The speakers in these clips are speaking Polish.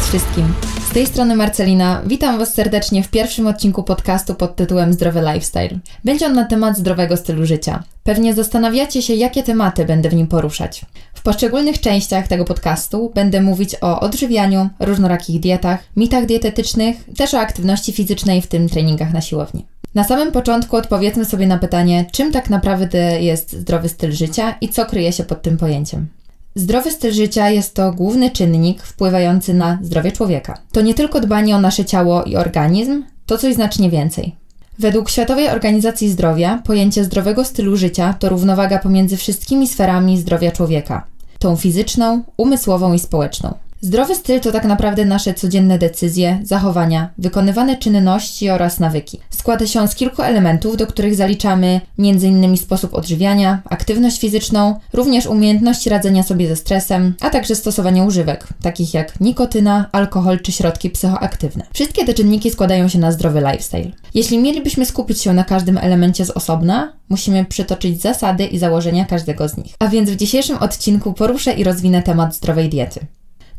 wszystkim. Z tej strony Marcelina. Witam Was serdecznie w pierwszym odcinku podcastu pod tytułem Zdrowy Lifestyle. Będzie on na temat zdrowego stylu życia. Pewnie zastanawiacie się, jakie tematy będę w nim poruszać. W poszczególnych częściach tego podcastu będę mówić o odżywianiu, różnorakich dietach, mitach dietetycznych, też o aktywności fizycznej, w tym treningach na siłowni. Na samym początku odpowiedzmy sobie na pytanie, czym tak naprawdę jest zdrowy styl życia i co kryje się pod tym pojęciem. Zdrowy styl życia jest to główny czynnik wpływający na zdrowie człowieka. To nie tylko dbanie o nasze ciało i organizm, to coś znacznie więcej. Według Światowej Organizacji Zdrowia pojęcie zdrowego stylu życia to równowaga pomiędzy wszystkimi sferami zdrowia człowieka tą fizyczną, umysłową i społeczną. Zdrowy styl to tak naprawdę nasze codzienne decyzje, zachowania, wykonywane czynności oraz nawyki. Składa się on z kilku elementów, do których zaliczamy m.in. sposób odżywiania, aktywność fizyczną, również umiejętności radzenia sobie ze stresem, a także stosowanie używek, takich jak nikotyna, alkohol czy środki psychoaktywne. Wszystkie te czynniki składają się na zdrowy lifestyle. Jeśli mielibyśmy skupić się na każdym elemencie z osobna, musimy przytoczyć zasady i założenia każdego z nich. A więc w dzisiejszym odcinku poruszę i rozwinę temat zdrowej diety.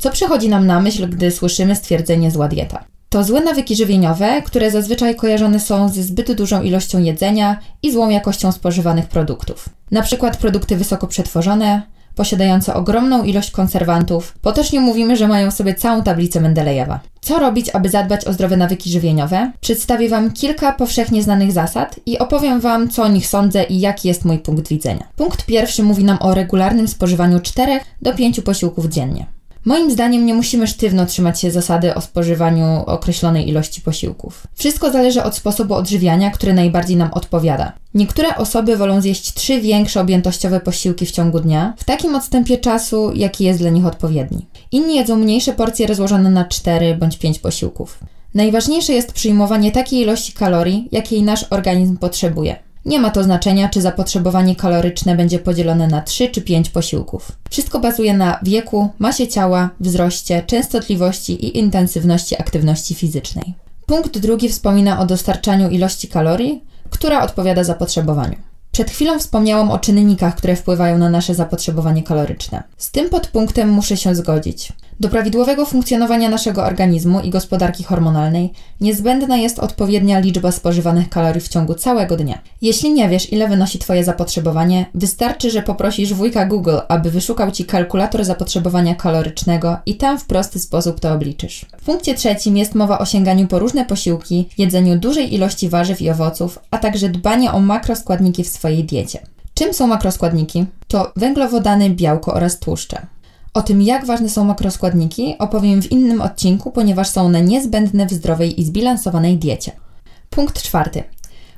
Co przychodzi nam na myśl, gdy słyszymy stwierdzenie zła dieta? To złe nawyki żywieniowe, które zazwyczaj kojarzone są ze zbyt dużą ilością jedzenia i złą jakością spożywanych produktów. Na przykład produkty wysoko przetworzone, posiadające ogromną ilość konserwantów. Potocznie mówimy, że mają sobie całą tablicę Mendelejewa. Co robić, aby zadbać o zdrowe nawyki żywieniowe? Przedstawię Wam kilka powszechnie znanych zasad i opowiem Wam, co o nich sądzę i jaki jest mój punkt widzenia. Punkt pierwszy mówi nam o regularnym spożywaniu 4 do 5 posiłków dziennie. Moim zdaniem nie musimy sztywno trzymać się zasady o spożywaniu określonej ilości posiłków. Wszystko zależy od sposobu odżywiania, który najbardziej nam odpowiada. Niektóre osoby wolą zjeść trzy większe objętościowe posiłki w ciągu dnia, w takim odstępie czasu, jaki jest dla nich odpowiedni. Inni jedzą mniejsze porcje rozłożone na 4 bądź 5 posiłków. Najważniejsze jest przyjmowanie takiej ilości kalorii, jakiej nasz organizm potrzebuje. Nie ma to znaczenia, czy zapotrzebowanie kaloryczne będzie podzielone na 3 czy 5 posiłków. Wszystko bazuje na wieku, masie ciała, wzroście, częstotliwości i intensywności aktywności fizycznej. Punkt drugi wspomina o dostarczaniu ilości kalorii, która odpowiada zapotrzebowaniu. Przed chwilą wspomniałam o czynnikach, które wpływają na nasze zapotrzebowanie kaloryczne. Z tym podpunktem muszę się zgodzić. Do prawidłowego funkcjonowania naszego organizmu i gospodarki hormonalnej niezbędna jest odpowiednia liczba spożywanych kalorii w ciągu całego dnia. Jeśli nie wiesz, ile wynosi Twoje zapotrzebowanie, wystarczy, że poprosisz wujka Google, aby wyszukał Ci kalkulator zapotrzebowania kalorycznego i tam w prosty sposób to obliczysz. W punkcie trzecim jest mowa o sięganiu po różne posiłki, jedzeniu dużej ilości warzyw i owoców, a także dbanie o makroskładniki w swojej diecie. Czym są makroskładniki? To węglowodany, białko oraz tłuszcze. O tym, jak ważne są makroskładniki, opowiem w innym odcinku, ponieważ są one niezbędne w zdrowej i zbilansowanej diecie. Punkt czwarty.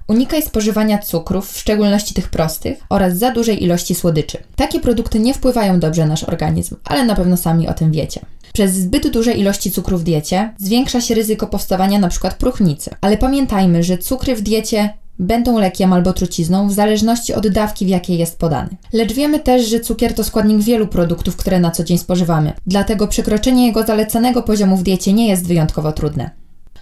Unikaj spożywania cukrów, w szczególności tych prostych, oraz za dużej ilości słodyczy. Takie produkty nie wpływają dobrze na nasz organizm, ale na pewno sami o tym wiecie. Przez zbyt duże ilości cukru w diecie zwiększa się ryzyko powstawania np. próchnicy. Ale pamiętajmy, że cukry w diecie będą lekiem albo trucizną w zależności od dawki, w jakiej jest podany. Lecz wiemy też, że cukier to składnik wielu produktów, które na co dzień spożywamy, dlatego przekroczenie jego zalecanego poziomu w diecie nie jest wyjątkowo trudne.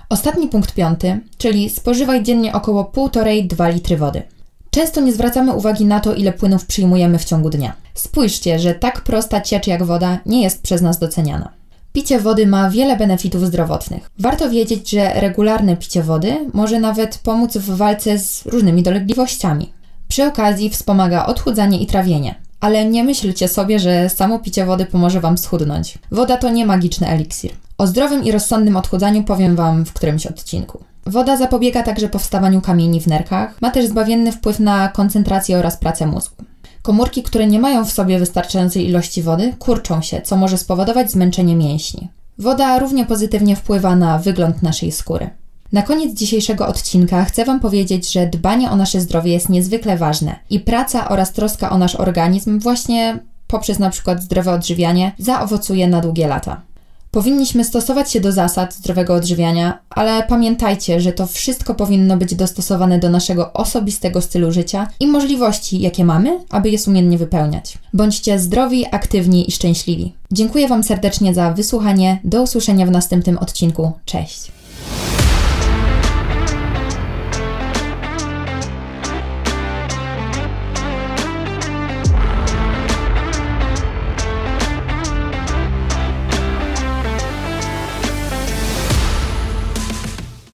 Ostatni punkt piąty, czyli spożywaj dziennie około 1,5-2 litry wody. Często nie zwracamy uwagi na to, ile płynów przyjmujemy w ciągu dnia. Spójrzcie, że tak prosta ciecz jak woda nie jest przez nas doceniana. Picie wody ma wiele benefitów zdrowotnych. Warto wiedzieć, że regularne picie wody może nawet pomóc w walce z różnymi dolegliwościami. Przy okazji wspomaga odchudzanie i trawienie. Ale nie myślcie sobie, że samo picie wody pomoże Wam schudnąć. Woda to nie magiczny eliksir. O zdrowym i rozsądnym odchudzaniu powiem Wam w którymś odcinku. Woda zapobiega także powstawaniu kamieni w nerkach, ma też zbawienny wpływ na koncentrację oraz pracę mózgu. Komórki, które nie mają w sobie wystarczającej ilości wody, kurczą się, co może spowodować zmęczenie mięśni. Woda równie pozytywnie wpływa na wygląd naszej skóry. Na koniec dzisiejszego odcinka chcę Wam powiedzieć, że dbanie o nasze zdrowie jest niezwykle ważne i praca oraz troska o nasz organizm właśnie poprzez na przykład zdrowe odżywianie zaowocuje na długie lata. Powinniśmy stosować się do zasad zdrowego odżywiania, ale pamiętajcie, że to wszystko powinno być dostosowane do naszego osobistego stylu życia i możliwości, jakie mamy, aby je sumiennie wypełniać. Bądźcie zdrowi, aktywni i szczęśliwi. Dziękuję Wam serdecznie za wysłuchanie. Do usłyszenia w następnym odcinku. Cześć!